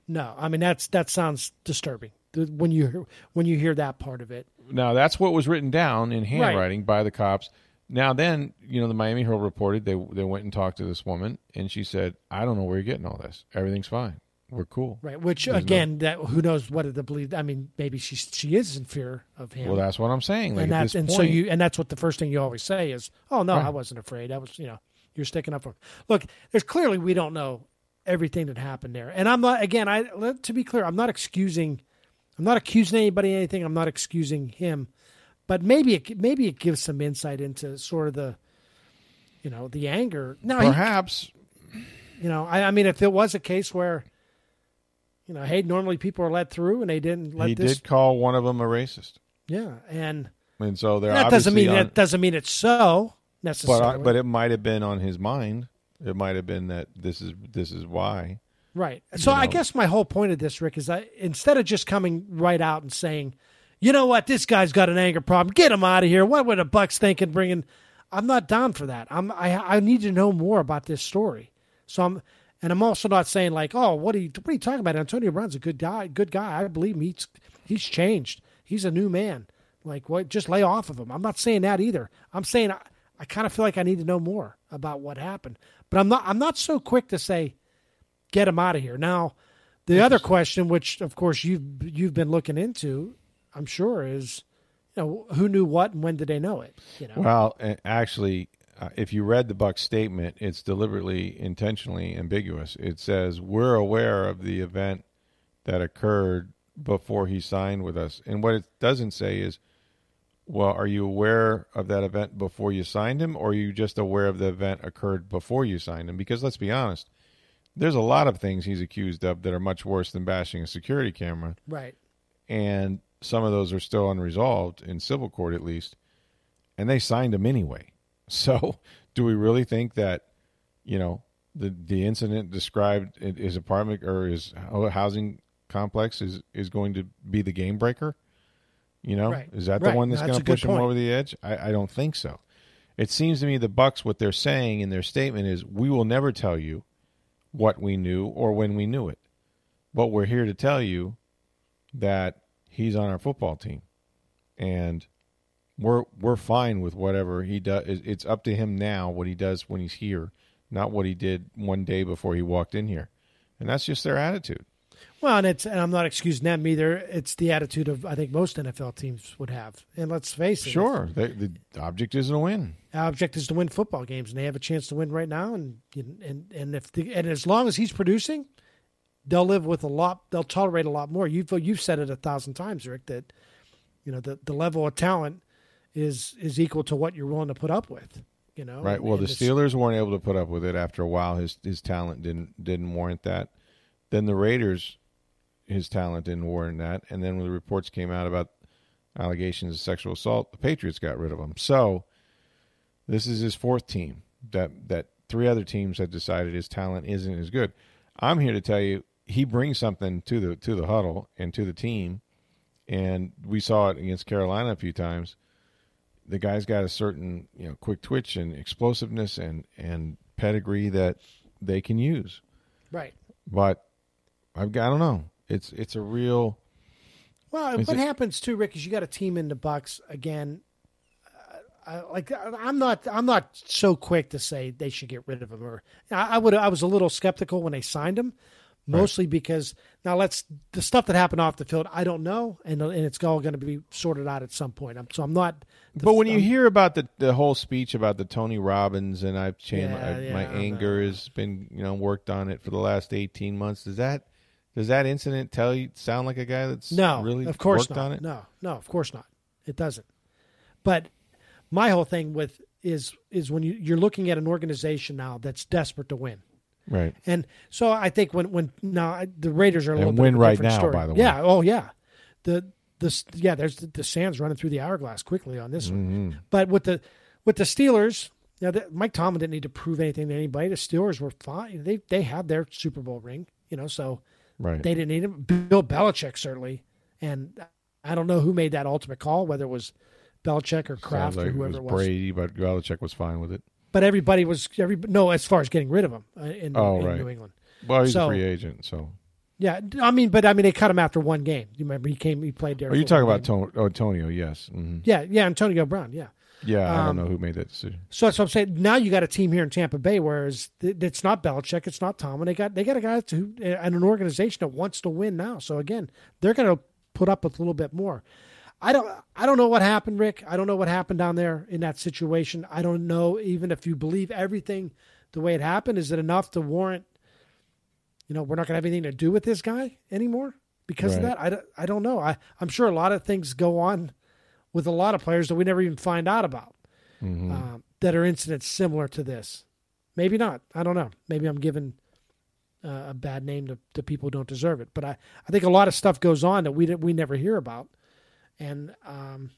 No, I mean that's that sounds disturbing when you when you hear that part of it. Now that's what was written down in handwriting by the cops. Now then, you know, the Miami Herald reported they they went and talked to this woman, and she said, "I don't know where you're getting all this. Everything's fine. We're cool." Right. Which There's no- again, that who knows what the believe. I mean, maybe she she is in fear of him. Well, that's what I'm saying. Like and at that's and point, so you and that's what the first thing you always say is, "Oh no, I wasn't afraid. I was, you know, you're sticking up for." Look, there's clearly we don't know everything that happened there, and I'm not. Again, I to be clear, I'm not excusing, I'm not accusing anybody of anything. I'm not excusing him, but maybe it maybe it gives some insight into sort of the, you know, the anger. Now, he, perhaps you know, I, I mean, if it was a case where, you know, hey, normally people are let through and they didn't let he this, did call one of them a racist, yeah, and and so they're that doesn't mean obviously that doesn't mean it's so But necessarily. I, but it might have been on his mind. It might have been that this is this is why. Right. So I know. guess my whole point of this, Rick, is that instead of just coming right out and saying, you know what, this guy's got an anger problem, get him out of here. What were the Bucs think thinking bringing? I'm not down for that. I'm I I need to know more about this story. So I'm and I'm also not saying like, oh, what are you what are you talking about? Antonio Brown's a good guy, good guy. I believe him. He's he's changed. He's a new man. Like what? Just lay off of him. I'm not saying that either. I'm saying I, I kind of feel like I need to know more about what happened. But I'm not I'm not so quick to say get him out of here. Now, the other question, which of course you've you've been looking into, I'm sure, is you know who knew what and when did they know it? You know, Well, actually, uh, if you read the Buck statement, it's deliberately, intentionally ambiguous. It says we're aware of the event that occurred before he signed with us, and what it doesn't say is, well, are you aware of that event before you signed him, or are you just aware of the event occurred before you signed him? Because let's be honest, there's a lot of things he's accused of that are much worse than bashing a security camera right? and some of those are still unresolved in civil court at least and they signed him anyway. *laughs* So, do we really think that, you know, the the incident described in his apartment or his housing complex is is going to be the game breaker? You know, Right. is that Right. the one that's That's going to push him point. over the edge? I, I don't think so. It seems to me the Bucs what they're saying in their statement is we will never tell you what we knew or when we knew it. But we're here to tell you that he's on our football team. And we're we're fine with whatever he does. It's up to him now what he does when he's here, not what he did one day before he walked in here. And that's just their attitude. Well, and it's and I'm not excusing them either. It's the attitude of I think most NFL teams would have. And let's face it, Sure, the, the object is to win. object is to win football games, and they have a chance to win right now. And and and if the, and as long as he's producing, they'll live with a lot. They'll tolerate a lot more. You've you've said it a thousand times, Rick, that you know the the level of talent is is equal to what you're willing to put up with. You know, Right. Well, And the Steelers weren't able to put up with it after a while. His his talent didn't didn't warrant that. Then the Raiders, his talent didn't warrant that. And then when the reports came out about allegations of sexual assault, the Patriots got rid of him. So this is his fourth team that that three other teams have decided his talent isn't as good. I'm here to tell you he brings something to the to the huddle and to the team, and we saw it against Carolina a few times the guy's got a certain you know quick twitch and explosiveness and and pedigree that they can use. right. But I've got, I don't know. It's it's a real Well, what it- happens too, Rick, is you got a team in the Bucs again. Uh, I, like I'm not, I'm not so quick to say they should get rid of him. Or I, I would, I was a little skeptical when they signed him, mostly because now let's the stuff that happened off the field. I don't know, and and it's all going to be sorted out at some point. I'm, so I'm not. But when you I'm- hear about the the whole speech about the Tony Robbins and I've changed Yeah, my know. anger has been you know worked on it for the last eighteen months. Does that does that incident tell you sound like a guy that's No, really of course worked not. on it? No, no, of course not. It doesn't. But my whole thing with is is when you, you're looking at an organization now that's desperate to win. Right. And so I think when when now the Raiders are a And little bit win right now, story. by the way. Yeah. Oh yeah. The the yeah. There's the, the sands running through the hourglass quickly on this Mm-hmm. one. But with the with the Steelers, know, the, Mike Tomlin didn't need to prove anything to anybody. The Steelers were fine. They they had their Super Bowl ring. You know, so Right. they didn't need him. Bill Belichick certainly, and I don't know who made that ultimate call, whether it was Belichick or Kraft like or it whoever was it was. Brady, but Belichick was fine with it. But everybody was every no as far as getting rid of him uh, in, Oh, in right. New England. Well, he's So- a free agent, so. Yeah, I mean, but I mean, they cut him after one game. You remember he came, he played there. Oh, you talking about game. Ton- oh, Antonio? Yes. hmm Yeah, yeah, Antonio Brown. Yeah. Yeah, I Um, don't know who made that decision. So that's what I'm saying. Now you got a team here in Tampa Bay, whereas th- it's not Belichick, it's not Tom, and they got they got a guy who and an organization that wants to win now. So again, they're going to put up with a little bit more. I don't I don't know what happened, Rick. I don't know what happened down there in that situation. I don't know even if you believe everything the way it happened. Is it enough to warrant? You know, we're not going to have anything to do with this guy anymore because of that. I, don't- I don't know. I I'm sure a lot of things go on with a lot of players that we never even find out about um, that are incidents similar to this. Maybe not. I don't know. Maybe I'm giving uh, a bad name to, to people who don't deserve it. But I, I think a lot of stuff goes on that we we never hear about. And um,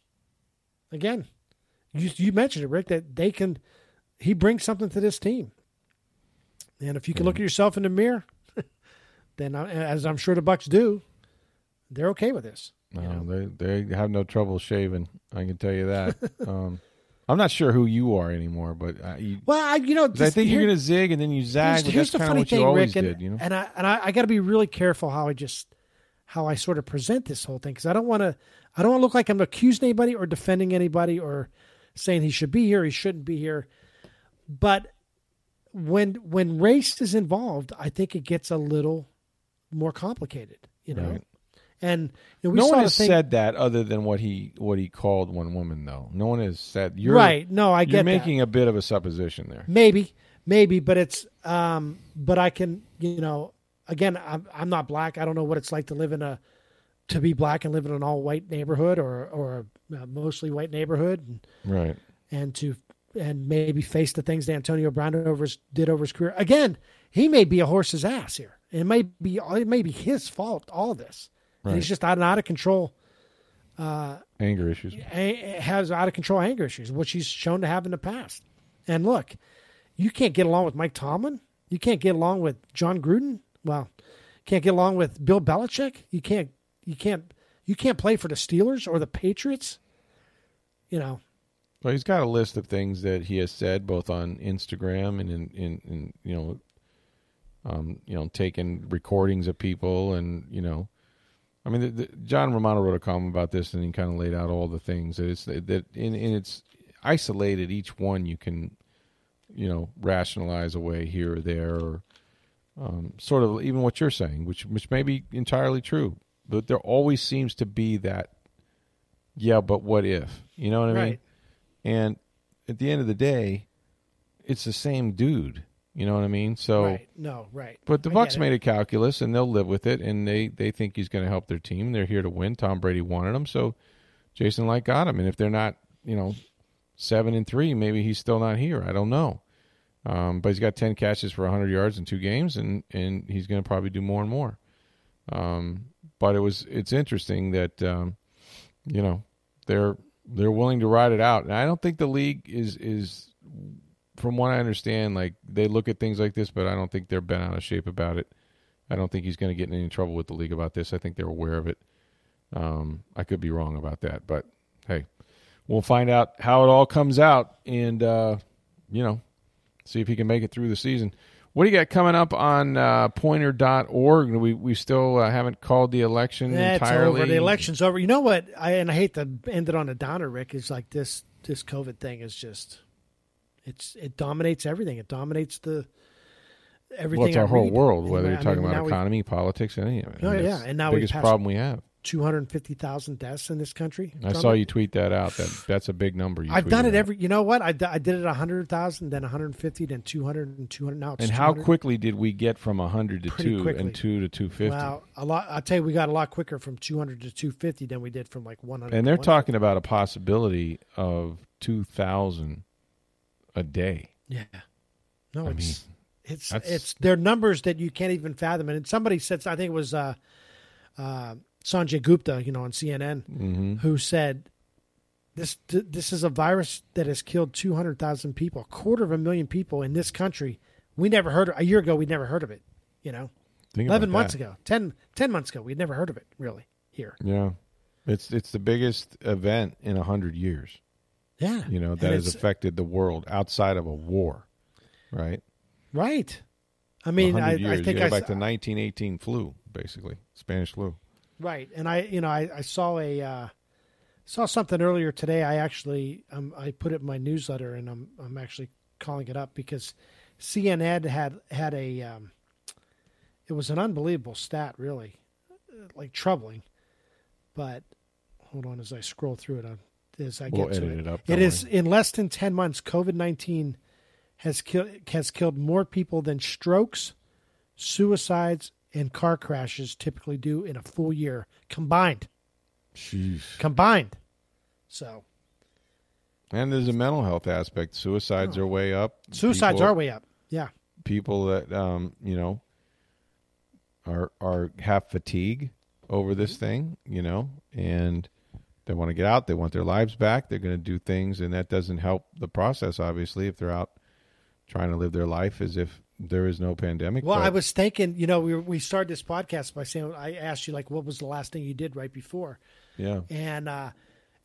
again, you you mentioned it, Rick, that they can. He brings something to this team. And if you can look at yourself in the mirror, *laughs* then I, as I'm sure the Bucs do, they're okay with this. No, they they have no trouble shaving. I can tell you that. *laughs* um, I'm not sure who you are anymore, but uh, you, Well, I, you know, I think you're going to zig and then you zag. Here's, here's the funny thing, you Rick, and, did, you know. and I and I, I got to be really careful how I just how I sort of present this whole thing because I don't want to I don't want to look like I'm accusing anybody or defending anybody or saying he should be here, he shouldn't be here. But when when race is involved, I think it gets a little more complicated, you know. Right. And you know, we no one has thing, said that other than what he what he called one woman, though. No one has said you're right. No, I get You're get that. making a bit of a supposition there. Maybe, maybe, but it's um, but I can, you know, again, I'm I'm not black. I don't know what it's like to live in a to be black and live in an all white neighborhood or or a mostly white neighborhood, and, Right. and to and maybe face the things that Antonio Brown over his, did over his career. Again, he may be a horse's ass here. It may be it may be his fault. All of this, and he's just out and out of control. Anger issues. a- has out of control anger issues, which he's shown to have in the past. And look, you can't get along with Mike Tomlin. You can't get along with Jon Gruden. Well, can't get along with Bill Belichick. You can't. You can't. You can't play for the Steelers or the Patriots. You know. Well, he's got a list of things that he has said both on Instagram and in, in, in you know, um, you know, taking recordings of people and you know, I mean, the, the, John Romano wrote a column about this and he kind of laid out all the things that it's that in, in it's isolated. Each one you can, you know, rationalize away here or there, or um, sort of even what you're saying, which which may be entirely true, but there always seems to be that. Yeah, but what if? You know what I mean? And at the end of the day, it's the same dude. You know what I mean? So, right. No. Right. but the I Bucs made a calculus, and they'll live with it, and they they think he's going to help their team. They're here to win. Tom Brady wanted him, so Jason Licht got him. And if they're not, you know, seven and three, maybe he's still not here. I don't know. Um, but he's got ten catches for hundred yards in two games, and and he's going to probably do more and more. Um, but it was it's interesting that um, you know they're they're willing to ride it out, and I don't think the league is is from what I understand, like they look at things like this, but I don't think they're bent out of shape about it. I don't think he's going to get in any trouble with the league about this. I think they're aware of it. Um, I could be wrong about that, but hey, we'll find out how it all comes out, and uh, you know, see if he can make it through the season. What do you got coming up on uh, Poynter.org? We we still uh, haven't called the election it's entirely. over. The election's over. You know what? I and I hate to end it on a downer, Rick. Is like this. This COVID thing is just. It's it dominates everything. It dominates the everything. Well, it's I our whole read. world, And whether I you're talking mean, about we- economy, politics, any of it. Oh, I mean, yeah, and now the biggest problem we have. 250,000 deaths in this country. I saw it. you tweet that out. That that's a big number. You I've done it out. every. You know what? I, I did it 100,000, then 150, then 200, and 200. Now it's And how 200. quickly did we get from hundred to Pretty two quickly. and two to two fifty? Wow, a lot. I'll tell you, we got a lot quicker from 200 to 250 than we did from like 100. and they're talking about a possibility of two thousand a day. Yeah. No, I it's mean, it's that's- it's they're numbers that you can't even fathom. And somebody said, I think it was uh, uh, Sanjay Gupta, you know, on CNN, Mm-hmm. who said this this is a virus that has killed two hundred thousand people, a quarter of a million people in this country. We never heard a year ago. We never heard of it. You know, Think eleven months that. ago, 10, 10 months ago, we'd never heard of it really here. Yeah, it's it's the biggest event in a hundred years. Yeah, You know And that has affected the world outside of a war, right? right. I mean, I. I think you go I back to 1918 flu, basically Spanish flu. Right, and I, you know, I, I saw a uh, saw something earlier today. I actually, um, I put it in my newsletter, and I'm I'm actually calling it up because CNN had had a, um, it was an unbelievable stat, really, uh, like troubling. But hold on, as I scroll through it, uh, as I We'll get to it, it up, it in less than ten months. COVID nineteen has killed has killed more people than strokes, suicides, and car crashes typically do in a full year combined. Jeez. Combined. So And there's a mental health aspect. Suicides are way up. Oh. suicides People- are way up. Yeah. people that um, you know are are have fatigue over this Mm-hmm. thing, you know, and they want to get out. They want their lives back. They're going to do things, and that doesn't help the process. Obviously, if they're out trying to live their life as if there is no pandemic. Well, but- I was thinking, you know, we we started this podcast by saying I asked you like, what was the last thing you did right before, yeah, and uh,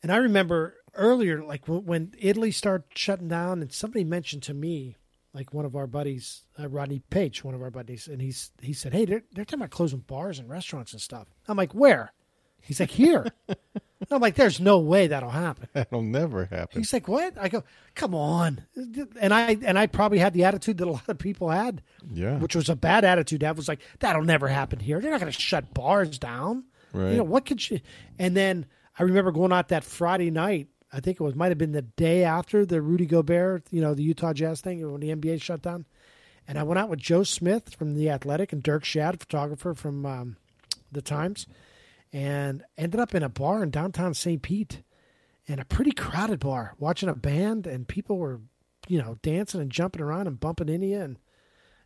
and I remember earlier, like when, when Italy started shutting down, and somebody mentioned to me, like one of our buddies, uh, Rodney Page, one of our buddies, and he's he said, hey, they're they're talking about closing bars and restaurants and stuff. I'm like, where? He's like, here. *laughs* I'm like, there's no way that'll happen. *laughs* that'll never happen. He's like, "What?" I go, "Come on," and I and I probably had the attitude that a lot of people had, Yeah. which was a bad attitude. to have. was like, "That'll never happen here. They're not going to shut bars down." Right. You know what could you? And then I remember going out that Friday night. I think it was might have been the day after the Rudy Gobert, you know, the Utah Jazz thing when the NBA shut down. And I went out with Joe Smith from the Athletic and Dirk Shadd, photographer from um, the Times, and ended up in a bar in downtown St. Pete in a pretty crowded bar watching a band and people were you know dancing and jumping around and bumping into you and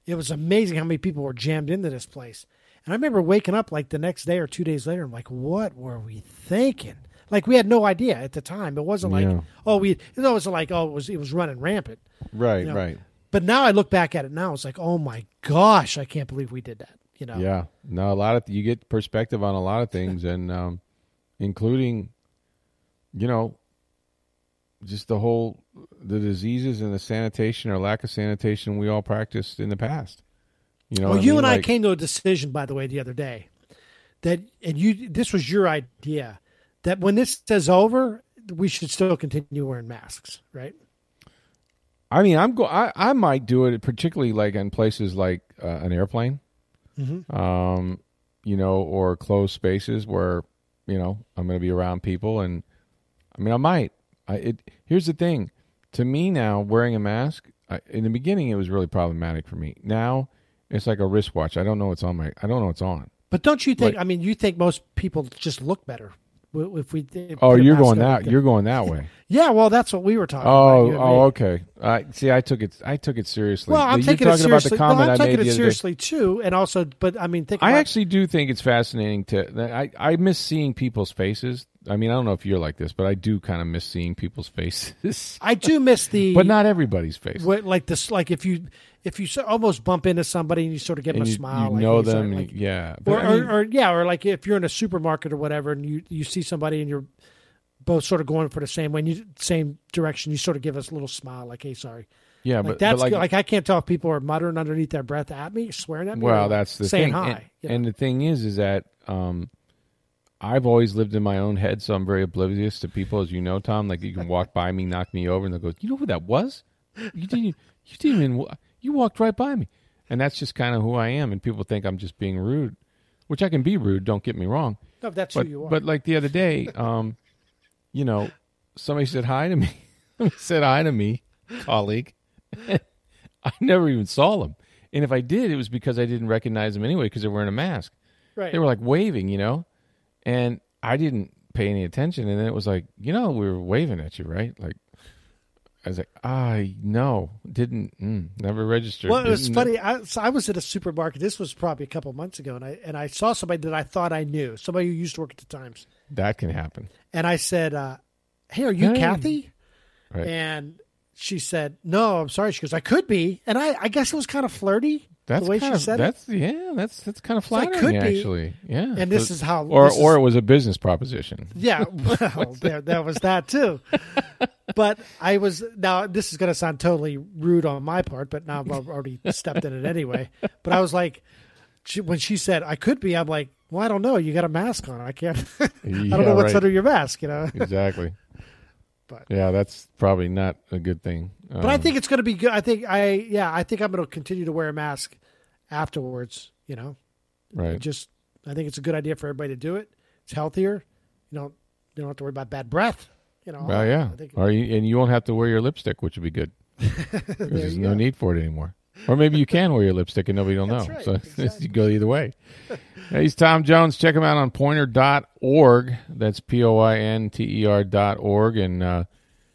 it was amazing how many people were jammed into this place and i remember waking up like the next day or two days later i'm like what were we thinking Like we had no idea at the time. It wasn't like Yeah. oh we it wasn't like oh it was it was running rampant. Right, You know, right. But now I look back at it now, it's like oh my gosh, I can't believe we did that. You know. Yeah, no, a lot of you get perspective on a lot of things, and um, including, you know, just the whole the diseases and the sanitation or lack of sanitation we all practiced in the past. You know, Well, you mean? and I came to a decision, by the way, the other day that, and you, this was your idea that when this is over, we should still continue wearing masks, right? I mean, I'm go. I, I might do it, particularly like in places like uh, an airplane, Mm-hmm. um, you know, or closed spaces where you know I'm going to be around people, and I mean, I might. I it. Here's the thing, to me now, wearing a mask. I, in the beginning, it was really problematic for me. Now, it's like a wristwatch. I don't know what's on my. I don't know what's on. But don't you think? Like- I mean, you think most people just look better if we? if Oh, you're going that. You're going that way. *laughs* Yeah, well, that's what we were talking Oh, about. oh, okay. I see. I took it. I took it seriously. Well, I'm You're taking it talking about the seriously. No, I'm I taking it the other day. seriously too, and also, but I mean. I about, actually do think it's fascinating to. I I miss seeing people's faces. I mean, I don't know if you're like this, but I do kind of miss seeing people's faces. *laughs* I do miss the, but not everybody's face. what, like this, like if you if you so- almost bump into somebody and you sort of give and them a smile, you like, know them, like- yeah. But or, I mean, or, or yeah, or like if you're in a supermarket or whatever, and you you see somebody and you're both sort of going for the same way, and you, same direction, you sort of give us a little smile, like "Hey, sorry." yeah, Like but that's but like, like I can't tell if people are muttering underneath their breath at me, swearing at me. well, that's the saying thing. hi. And, you know. and the thing is, is that um, I've always lived in my own head, so I'm very oblivious to people, as you know, Tom. Like you can *laughs* walk by me, knock me over, and they'll go, "You know who that was? You didn't. You didn't even. You walked right by me." And that's just kind of who I am. And people think I'm just being rude, which I can be rude. Don't get me wrong. no, that's but, who you are. But like the other day, *laughs* um, you know, somebody said hi to me. *laughs* said hi to me, colleague. I never even saw them. And if I did, it was because I didn't recognize them anyway because they're wearing a mask. right. They were like waving, you know, and I didn't pay any attention. And then it was like, you know, we were waving at you, right? Like, I was like, I no, didn't, mm, never registered. Well, it was Didn't- funny. I, so I was at a supermarket. This was probably a couple months ago, and I and I saw somebody that I thought I knew, somebody who used to work at the Times, That can happen, and I said, uh, "Hey, are you Hey. Kathy?" right? And she said, "No, I'm sorry." She goes, "I could be," and I I guess it was kind of flirty That's the way kind she of said it. that's yeah, that's that's kind of So it flattering could be. actually. Yeah, And this So- is how- or is- or it was a business proposition. Yeah, *laughs* well, there, there was that too. But I was now. This is going to sound totally rude on my part, but now I've already stepped in it anyway. But I was like, she, when she said I could be, I'm like, well, I don't know. You got a mask on. I can't. *laughs* I don't know what's right. under your mask. You know. Exactly. But- yeah, that's probably not a good thing. But I Um, think it's going to be good. I think I yeah. I think I'm going to continue to wear a mask afterwards. You know, right. just I think it's a good idea for everybody to do it. It's healthier. You don't you don't have to worry about bad breath. You know. Well, yeah. I think, Or you, and you won't have to wear your lipstick, which would be good. *laughs* There's no go. need for it anymore. Or maybe you can wear your lipstick and nobody will know. Right, So *laughs* exactly. you go either way. Hey, he's Tom Jones. Check him out on poynter.org. That's P O I N T E R dot org. And uh,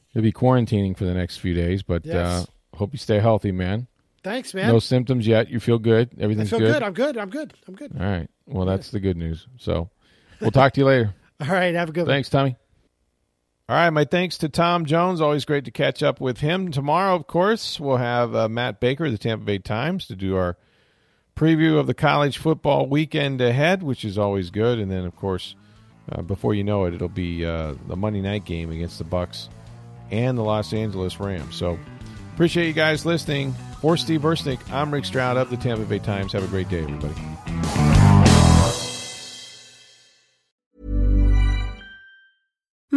he'll be quarantining for the next few days. But Yes. uh, hope you stay healthy, man. Thanks, man. No symptoms yet. You feel good. Everything's feel good. I'm good. I'm good. I'm good. All right. Well, that's the good news. So we'll talk to you later. *laughs* All right. Have a good one. Thanks, Tommy. All right, my thanks to Tom Jones. Always great to catch up with him. Tomorrow, of course, we'll have uh, Matt Baker of the Tampa Bay Times to do our preview of the college football weekend ahead, which is always good. And then, of course, uh, before you know it, it'll be uh, the Monday night game against the Bucs and the Los Angeles Rams. So appreciate you guys listening. For Steve Burstick, I'm Rick Stroud of the Tampa Bay Times. Have a great day, everybody.